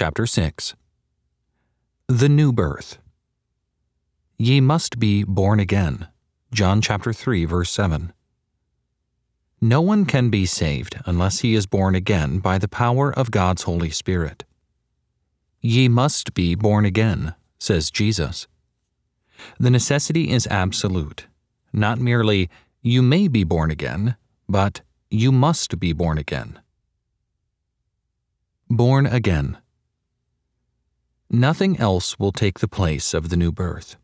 Chapter 6 The New Birth. Ye must be born again. John chapter 3 verse 7. No one can be saved unless he is born again by the power of God's Holy Spirit. Ye must be born again, says Jesus. The necessity is absolute, not merely you may be born again, but you must be born again. Born again. Nothing else will take the place of the new birth.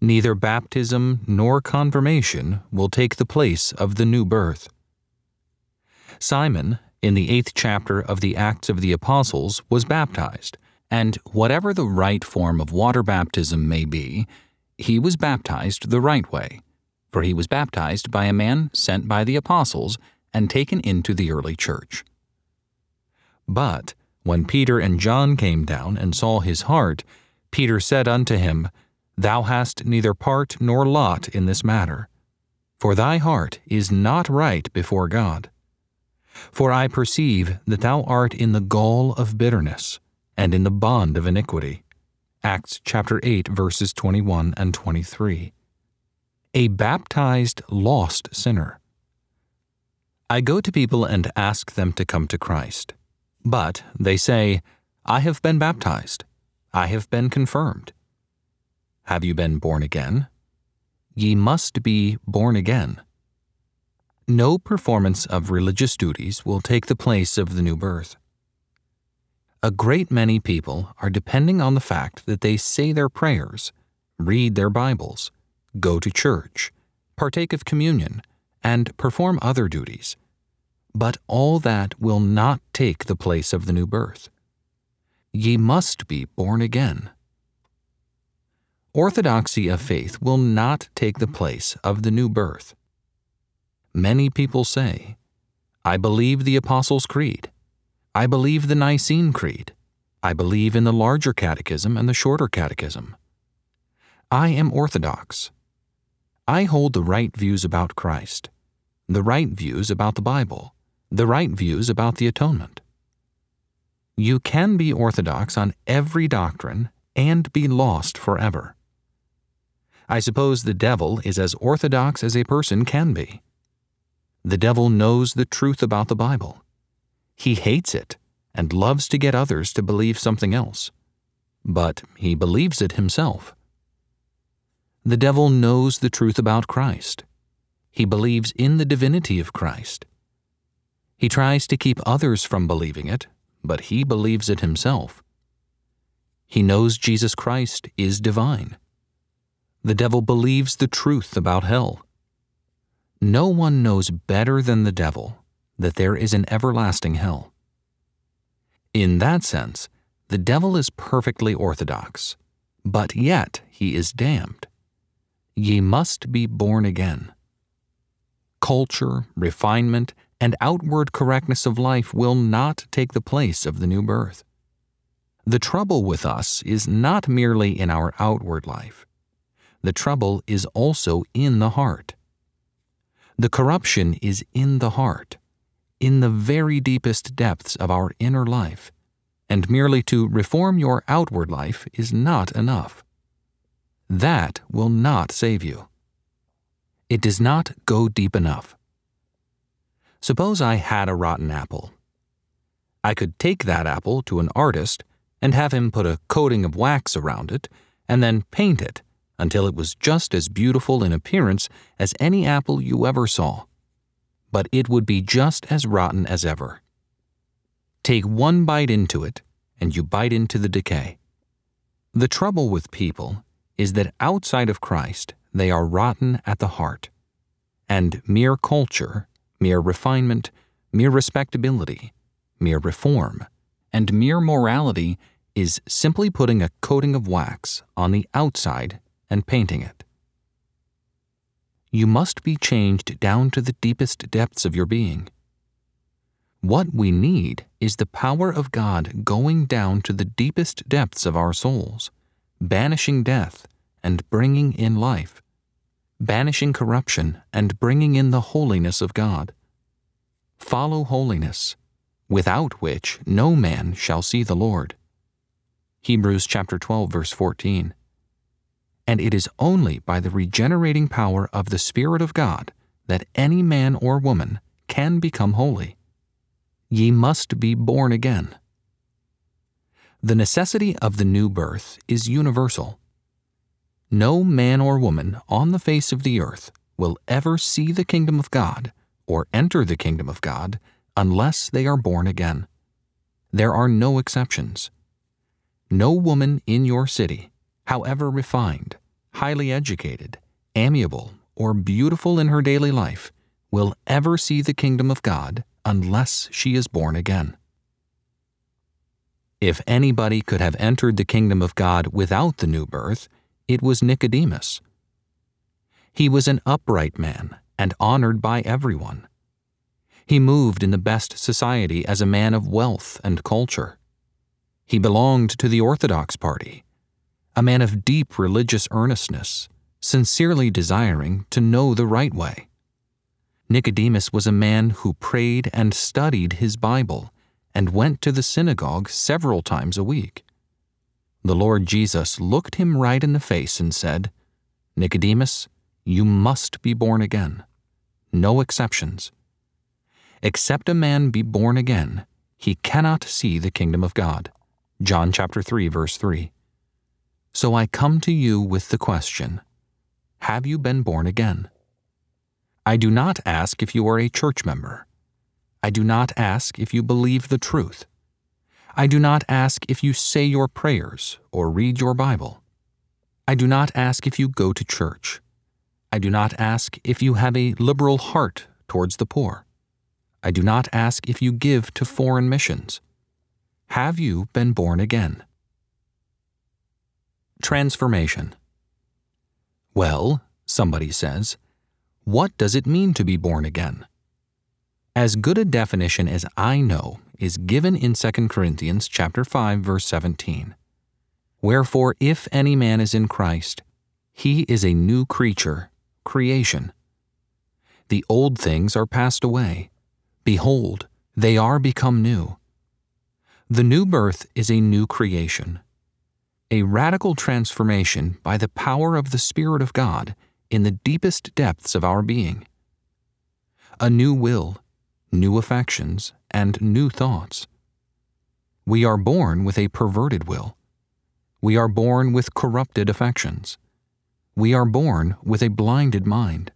Neither baptism nor confirmation will take the place of the new birth. Simon, in the eighth chapter of the Acts of the Apostles, was baptized, and whatever the right form of water baptism may be, he was baptized the right way, for he was baptized by a man sent by the apostles and taken into the early church. But when Peter and John came down and saw his heart, Peter said unto him, Thou hast neither part nor lot in this matter, for thy heart is not right before God. For I perceive that thou art in the gall of bitterness, and in the bond of iniquity. Acts chapter 8 verses 21 and 23. A baptized lost sinner. I go to people and ask them to come to Christ. But they say, I have been baptized. I have been confirmed. Have you been born again? Ye must be born again. No performance of religious duties will take the place of the new birth. A great many people are depending on the fact that they say their prayers, read their Bibles, go to church, partake of communion, and perform other duties but all that will not take the place of the new birth. Ye must be born again. Orthodoxy of faith will not take the place of the new birth. Many people say, I believe the Apostles' Creed. I believe the Nicene Creed. I believe in the larger catechism and the shorter catechism. I am Orthodox. I hold the right views about Christ, the right views about the Bible, the right views about the atonement. You can be orthodox on every doctrine and be lost forever. I suppose the devil is as orthodox as a person can be. The devil knows the truth about the Bible. He hates it and loves to get others to believe something else. But he believes it himself. The devil knows the truth about Christ. He believes in the divinity of Christ he tries to keep others from believing it, but he believes it himself. He knows Jesus Christ is divine. The devil believes the truth about hell. No one knows better than the devil that there is an everlasting hell. In that sense, the devil is perfectly orthodox, but yet he is damned. Ye must be born again. Culture, refinement, and outward correctness of life will not take the place of the new birth. The trouble with us is not merely in our outward life. The trouble is also in the heart. The corruption is in the heart, in the very deepest depths of our inner life, and merely to reform your outward life is not enough. That will not save you. It does not go deep enough. Suppose I had a rotten apple. I could take that apple to an artist and have him put a coating of wax around it and then paint it until it was just as beautiful in appearance as any apple you ever saw. But it would be just as rotten as ever. Take one bite into it, and you bite into the decay. The trouble with people is that outside of Christ, they are rotten at the heart, and mere culture mere refinement, mere respectability, mere reform, and mere morality is simply putting a coating of wax on the outside and painting it. You must be changed down to the deepest depths of your being. What we need is the power of God going down to the deepest depths of our souls, banishing death and bringing in life banishing corruption and bringing in the holiness of God. Follow holiness, without which no man shall see the Lord. Hebrews chapter 12 verse 14. And it is only by the regenerating power of the Spirit of God that any man or woman can become holy. Ye must be born again. The necessity of the new birth is universal. No man or woman on the face of the earth will ever see the kingdom of God or enter the kingdom of God unless they are born again. There are no exceptions. No woman in your city, however refined, highly educated, amiable, or beautiful in her daily life, will ever see the kingdom of God unless she is born again. If anybody could have entered the kingdom of God without the new birth, it was Nicodemus. He was an upright man and honored by everyone. He moved in the best society as a man of wealth and culture. He belonged to the Orthodox party, a man of deep religious earnestness, sincerely desiring to know the right way. Nicodemus was a man who prayed and studied his Bible and went to the synagogue several times a week. The Lord Jesus looked him right in the face and said, Nicodemus, you must be born again. No exceptions. Except a man be born again, he cannot see the kingdom of God. John chapter 3 verse 3. So I come to you with the question, have you been born again? I do not ask if you are a church member. I do not ask if you believe the truth. I do not ask if you say your prayers or read your Bible. I do not ask if you go to church. I do not ask if you have a liberal heart towards the poor. I do not ask if you give to foreign missions. Have you been born again? Transformation. Well, somebody says, what does it mean to be born again? As good a definition as I know is given in 2 Corinthians chapter 5 verse 17. Wherefore if any man is in Christ, he is a new creature, creation. The old things are passed away Behold, they are become new. The new birth is a new creation, a radical transformation by the power of the Spirit of God in the deepest depths of our being. A new will, new affections, and new thoughts. We are born with a perverted will. We are born with corrupted affections. We are born with a blinded mind.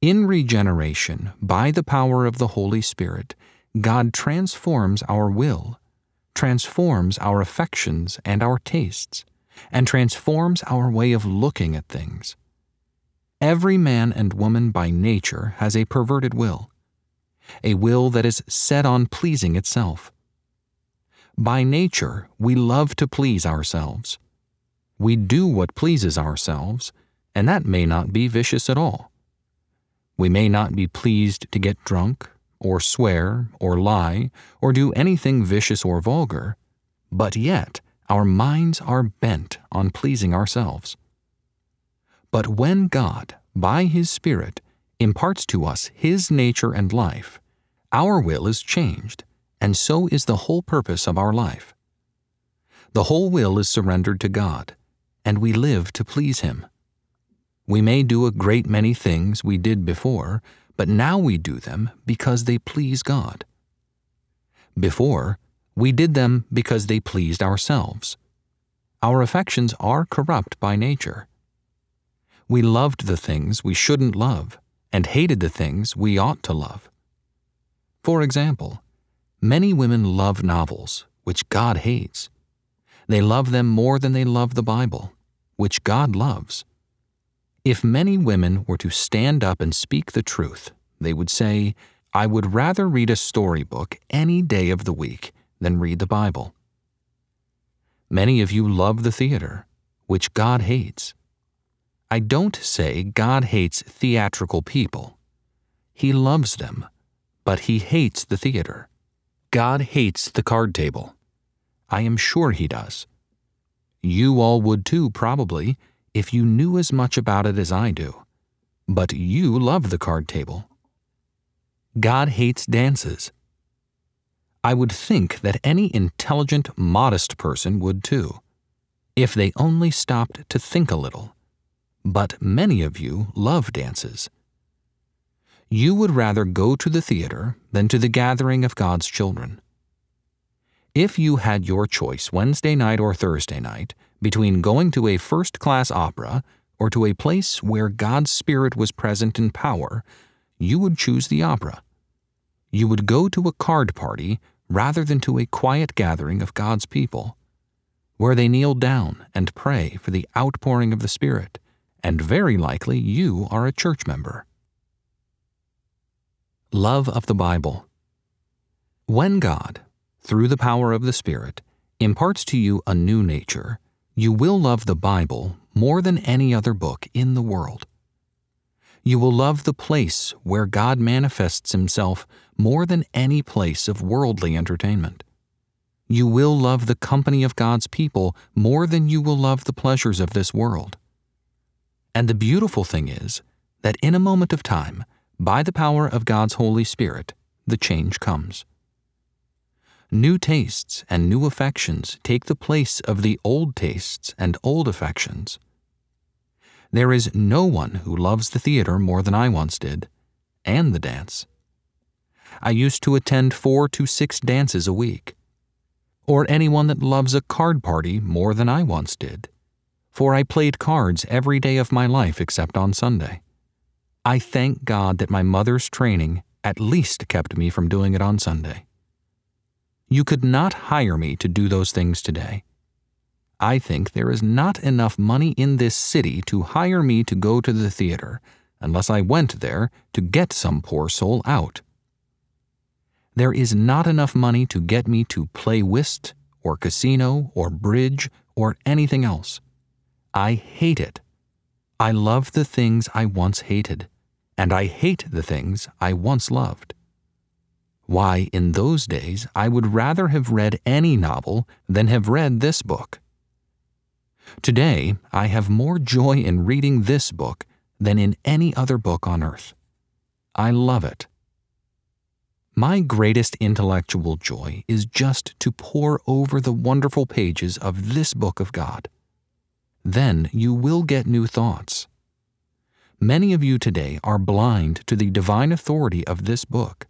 In regeneration, by the power of the Holy Spirit, God transforms our will, transforms our affections and our tastes, and transforms our way of looking at things. Every man and woman by nature has a perverted will, a will that is set on pleasing itself. By nature, we love to please ourselves. We do what pleases ourselves, and that may not be vicious at all. We may not be pleased to get drunk, or swear, or lie, or do anything vicious or vulgar, but yet our minds are bent on pleasing ourselves. But when God, by His Spirit, imparts to us His nature and life, our will is changed, and so is the whole purpose of our life. The whole will is surrendered to God, and we live to please Him. We may do a great many things we did before, but now we do them because they please God. Before, we did them because they pleased ourselves. Our affections are corrupt by nature. We loved the things we shouldn't love and hated the things we ought to love. For example, many women love novels, which God hates. They love them more than they love the Bible, which God loves. If many women were to stand up and speak the truth, they would say, I would rather read a storybook any day of the week than read the Bible. Many of you love the theater, which God hates. I don't say God hates theatrical people. He loves them, but He hates the theater. God hates the card table. I am sure He does. You all would too, probably, if you knew as much about it as I do. But you love the card table. God hates dances. I would think that any intelligent, modest person would too, if they only stopped to think a little. But many of you love dances. You would rather go to the theater than to the gathering of God's children. If you had your choice Wednesday night or Thursday night between going to a first class opera or to a place where God's Spirit was present in power, you would choose the opera. You would go to a card party rather than to a quiet gathering of God's people, where they kneel down and pray for the outpouring of the Spirit, and very likely you are a church member. Love of the Bible. When God, through the power of the Spirit, imparts to you a new nature, you will love the Bible more than any other book in the world. You will love the place where God manifests Himself more than any place of worldly entertainment. You will love the company of God's people more than you will love the pleasures of this world. And the beautiful thing is that in a moment of time, by the power of God's Holy Spirit, the change comes. New tastes and new affections take the place of the old tastes and old affections. There is no one who loves the theater more than I once did, and the dance. I used to attend four to six dances a week. Or anyone that loves a card party more than I once did, for I played cards every day of my life except on Sunday. I thank God that my mother's training at least kept me from doing it on Sunday. You could not hire me to do those things today. I think there is not enough money in this city to hire me to go to the theater unless I went there to get some poor soul out. There is not enough money to get me to play whist or casino or bridge or anything else. I hate it. I love the things I once hated, and I hate the things I once loved. Why, in those days, I would rather have read any novel than have read this book. Today, I have more joy in reading this book than in any other book on earth. I love it. My greatest intellectual joy is just to pore over the wonderful pages of this book of God. Then you will get new thoughts. Many of you today are blind to the divine authority of this book.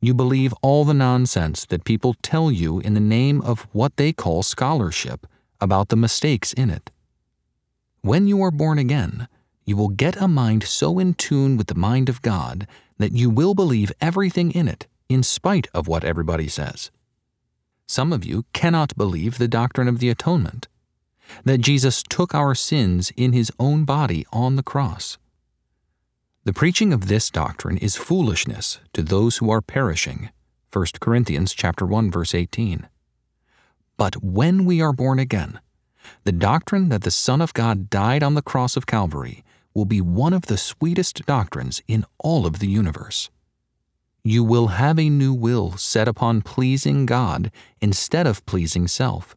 You believe all the nonsense that people tell you in the name of what they call scholarship about the mistakes in it. When you are born again, you will get a mind so in tune with the mind of God that you will believe everything in it, in spite of what everybody says. Some of you cannot believe the doctrine of the atonement, that Jesus took our sins in his own body on the cross. The preaching of this doctrine is foolishness to those who are perishing. 1 Corinthians chapter 1 verse 18. But when we are born again, the doctrine that the Son of God died on the cross of Calvary will be one of the sweetest doctrines in all of the universe. You will have a new will set upon pleasing God instead of pleasing self.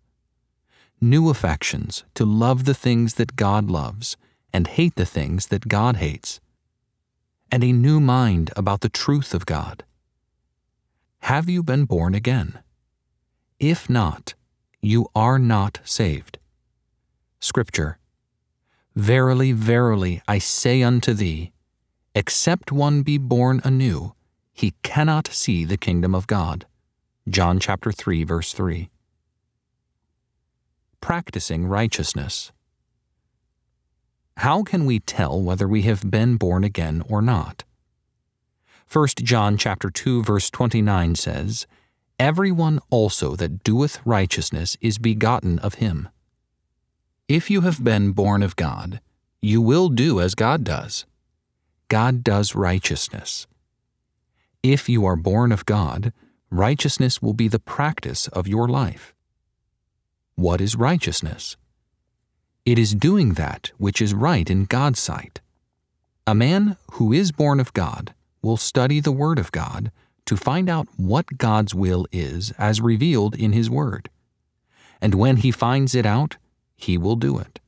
New affections to love the things that God loves and hate the things that God hates and a new mind about the truth of God. Have you been born again? If not, you are not saved. Scripture Verily, verily, I say unto thee, except one be born anew, he cannot see the kingdom of God. John chapter 3 verse 3. Practicing righteousness. How can we tell whether we have been born again or not? 1 John chapter 2 verse 29 says, Everyone also that doeth righteousness is begotten of him. If you have been born of God, you will do as God does. God does righteousness. If you are born of God, righteousness will be the practice of your life. What is righteousness? It is doing that which is right in God's sight. A man who is born of God will study the Word of God to find out what God's will is as revealed in His Word. And when he finds it out, he will do it.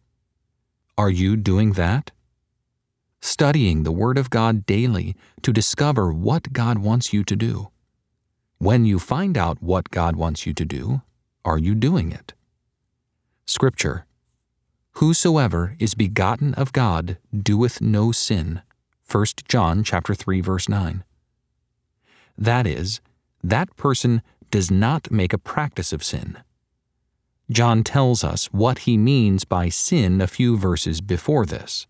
Are you doing that? Studying the Word of God daily to discover what God wants you to do. When you find out what God wants you to do, are you doing it? Scripture Whosoever is begotten of God doeth no sin. 1 John chapter 3 verse 9. That is, that person does not make a practice of sin. John tells us what he means by sin a few verses before this.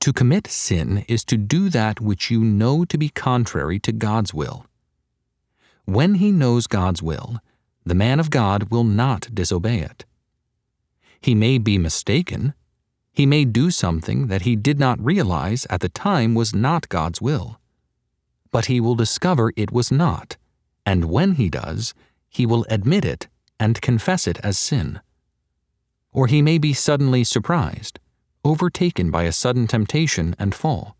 To commit sin is to do that which you know to be contrary to God's will. When he knows God's will, the man of God will not disobey it. He may be mistaken. He may do something that he did not realize at the time was not God's will. But he will discover it was not, and when he does, he will admit it and confess it as sin. Or he may be suddenly surprised, overtaken by a sudden temptation and fall.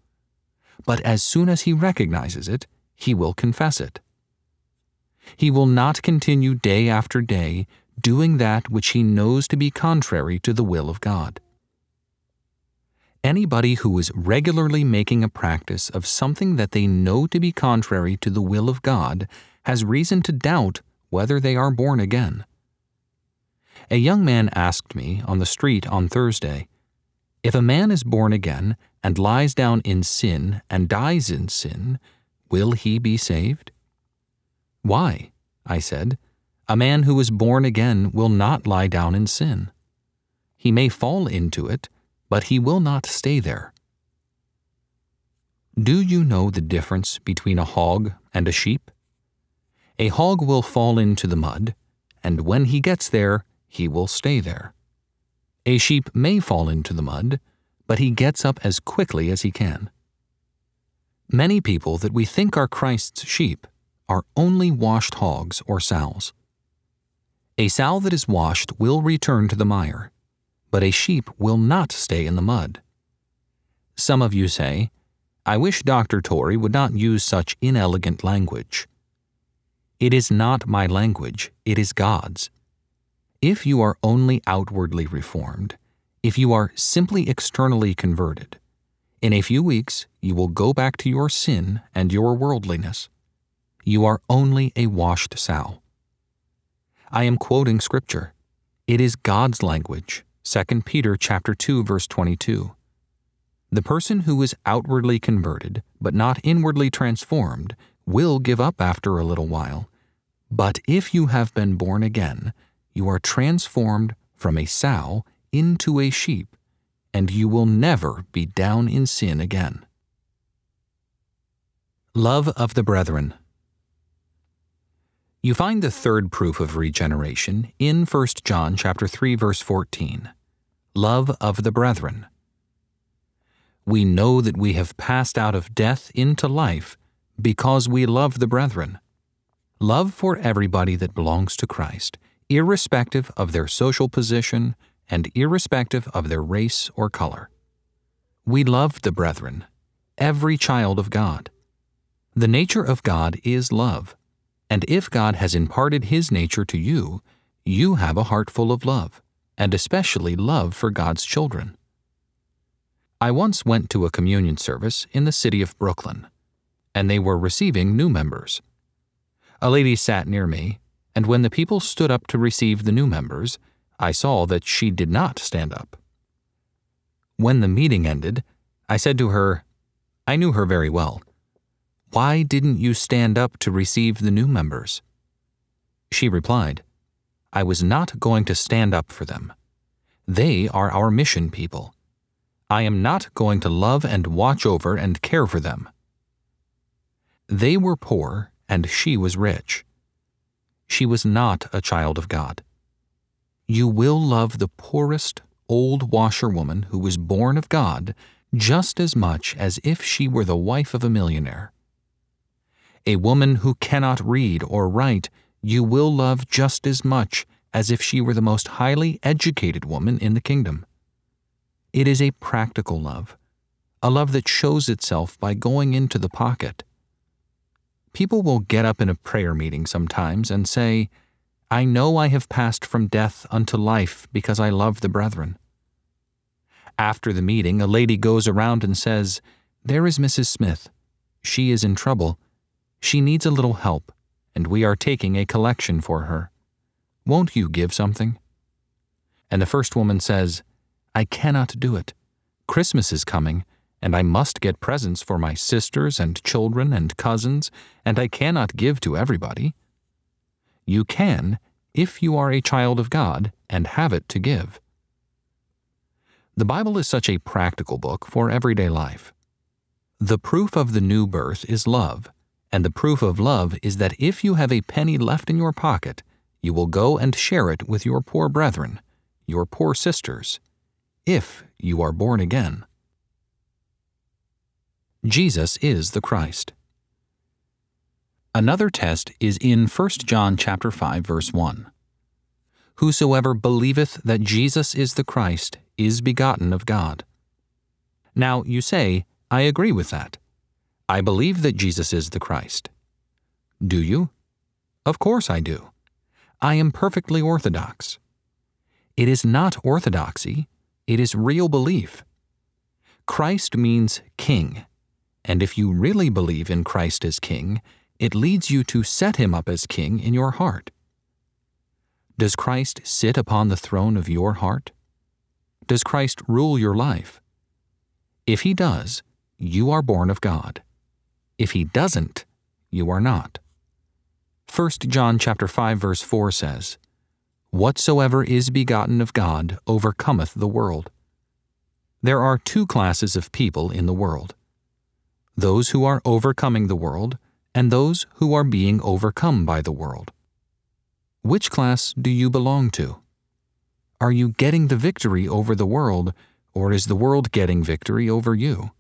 But as soon as he recognizes it, he will confess it. He will not continue day after day doing that which he knows to be contrary to the will of God. Anybody who is regularly making a practice of something that they know to be contrary to the will of God has reason to doubt whether they are born again. A young man asked me on the street on Thursday If a man is born again and lies down in sin and dies in sin, will he be saved? Why? I said. A man who is born again will not lie down in sin. He may fall into it, but he will not stay there. Do you know the difference between a hog and a sheep? A hog will fall into the mud, and when he gets there, he will stay there. A sheep may fall into the mud, but he gets up as quickly as he can. Many people that we think are Christ's sheep are only washed hogs or sows. A sow that is washed will return to the mire, but a sheep will not stay in the mud. Some of you say, I wish Dr. Torrey would not use such inelegant language. It is not my language, it is God's. If you are only outwardly reformed, if you are simply externally converted, in a few weeks you will go back to your sin and your worldliness. You are only a washed sow. I am quoting scripture. It is God's language. 2 Peter chapter 2 verse 22. The person who is outwardly converted but not inwardly transformed will give up after a little while. But if you have been born again, you are transformed from a sow into a sheep, and you will never be down in sin again. Love of the Brethren you find the third proof of regeneration in 1 John chapter 3 verse 14. Love of the brethren. We know that we have passed out of death into life because we love the brethren. Love for everybody that belongs to Christ, irrespective of their social position and irrespective of their race or color. We love the brethren, every child of God. The nature of God is love. And if God has imparted His nature to you, you have a heart full of love, and especially love for God's children. I once went to a communion service in the city of Brooklyn, and they were receiving new members. A lady sat near me, and when the people stood up to receive the new members, I saw that she did not stand up. When the meeting ended, I said to her, I knew her very well. Why didn't you stand up to receive the new members? She replied, I was not going to stand up for them. They are our mission people. I am not going to love and watch over and care for them. They were poor, and she was rich. She was not a child of God. You will love the poorest old washerwoman who was born of God just as much as if she were the wife of a millionaire a woman who cannot read or write, you will love just as much as if she were the most highly educated woman in the kingdom. It is a practical love, a love that shows itself by going into the pocket. People will get up in a prayer meeting sometimes and say, I know I have passed from death unto life because I love the brethren. After the meeting, a lady goes around and says, There is Mrs. Smith. She is in trouble She needs a little help, and we are taking a collection for her. Won't you give something? And the first woman says, I cannot do it. Christmas is coming, and I must get presents for my sisters and children and cousins, and I cannot give to everybody. You can, if you are a child of God and have it to give. The Bible is such a practical book for everyday life. The proof of the new birth is love, and the proof of love is that if you have a penny left in your pocket, you will go and share it with your poor brethren, your poor sisters, if you are born again. Jesus is the Christ. Another test is in 1 John chapter 5 verse 1. Whosoever believeth that Jesus is the Christ is begotten of God. Now you say, I agree with that. I believe that Jesus is the Christ. Do you? Of course I do. I am perfectly orthodox. It is not orthodoxy, it is real belief. Christ means king, and if you really believe in Christ as king, it leads you to set him up as king in your heart. Does Christ sit upon the throne of your heart? Does Christ rule your life? If he does, you are born of God. If he doesn't, you are not. 1 John chapter 5 verse 4 says, Whatsoever is begotten of God overcometh the world. There are two classes of people in the world those who are overcoming the world and those who are being overcome by the world. Which class do you belong to? Are you getting the victory over the world, or is the world getting victory over you?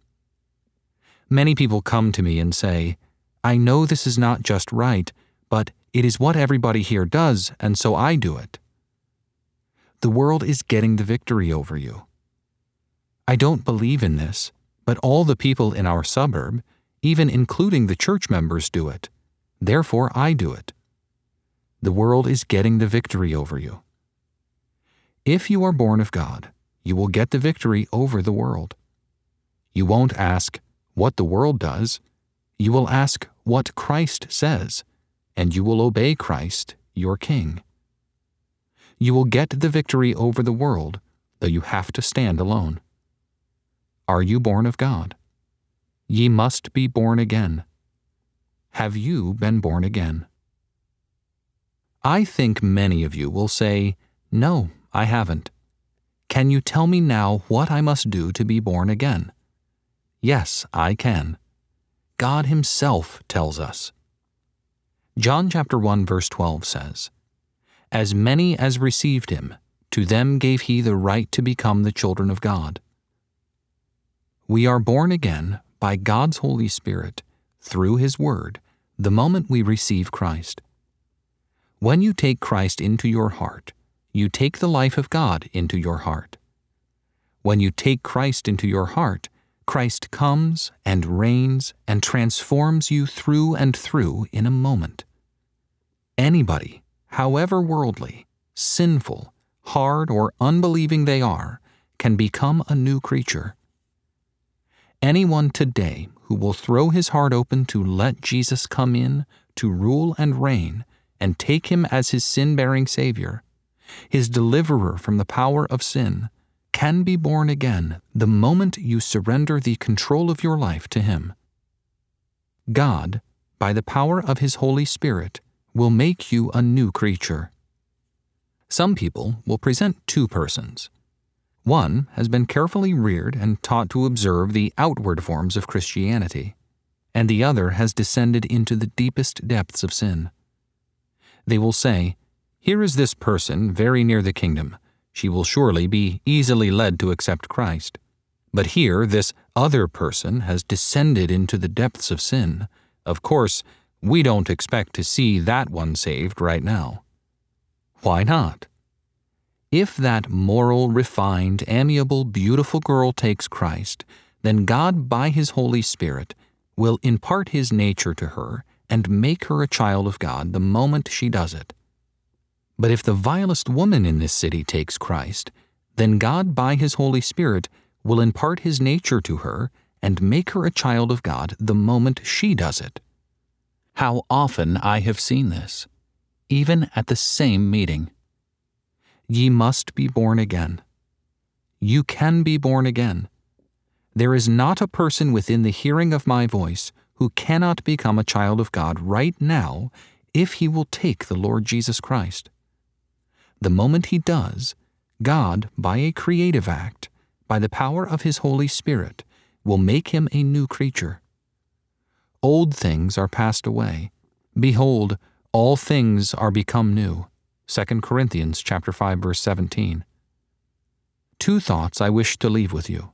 Many people come to me and say, I know this is not just right, but it is what everybody here does, and so I do it. The world is getting the victory over you. I don't believe in this, but all the people in our suburb, even including the church members, do it. Therefore, I do it. The world is getting the victory over you. If you are born of God, you will get the victory over the world. You won't ask what the world does, you will ask what Christ says, and you will obey Christ, your King. You will get the victory over the world, though you have to stand alone. Are you born of God? Ye must be born again. Have you been born again? I think many of you will say, No, I haven't. Can you tell me now what I must do to be born again? Yes, I can. God Himself tells us. John chapter 1 verse 12 says, As many as received Him, to them gave He the right to become the children of God. We are born again by God's Holy Spirit through His Word the moment we receive Christ. When you take Christ into your heart, you take the life of God into your heart. When you take Christ into your heart, Christ comes and reigns and transforms you through and through in a moment. Anybody, however worldly, sinful, hard, or unbelieving they are, can become a new creature. Anyone today who will throw his heart open to let Jesus come in to rule and reign and take him as his sin bearing Savior, his deliverer from the power of sin, can be born again the moment you surrender the control of your life to him. God, by the power of his Holy Spirit, will make you a new creature. Some people will present two persons. One has been carefully reared and taught to observe the outward forms of Christianity, and the other has descended into the deepest depths of sin. They will say, Here is this person very near the kingdom. She will surely be easily led to accept Christ. But here, this other person has descended into the depths of sin. Of course, we don't expect to see that one saved right now. Why not? If that moral, refined, amiable, beautiful girl takes Christ, then God, by His Holy Spirit, will impart His nature to her and make her a child of God the moment she does it. But if the vilest woman in this city takes Christ, then God, by His Holy Spirit, will impart His nature to her and make her a child of God the moment she does it. How often I have seen this, even at the same meeting. Ye must be born again. You can be born again. There is not a person within the hearing of my voice who cannot become a child of God right now if he will take the Lord Jesus Christ. The moment he does, God, by a creative act, by the power of his Holy Spirit, will make him a new creature. Old things are passed away. Behold, all things are become new. 2 Corinthians chapter 5 verse 17. Two thoughts I wish to leave with you.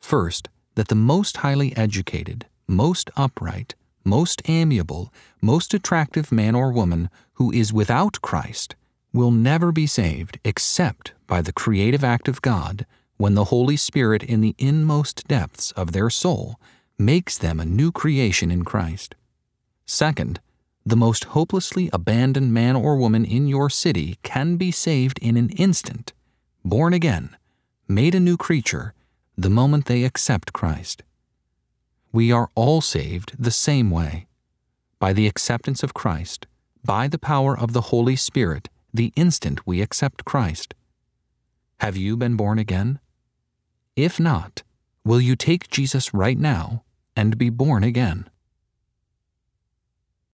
First, that the most highly educated, most upright, most amiable, most attractive man or woman who is without Christ will never be saved except by the creative act of God when the Holy Spirit in the inmost depths of their soul makes them a new creation in Christ. Second, the most hopelessly abandoned man or woman in your city can be saved in an instant, born again, made a new creature, the moment they accept Christ. We are all saved the same way by the acceptance of Christ, by the power of the Holy Spirit, the instant we accept Christ. Have you been born again? If not, will you take Jesus right now and be born again?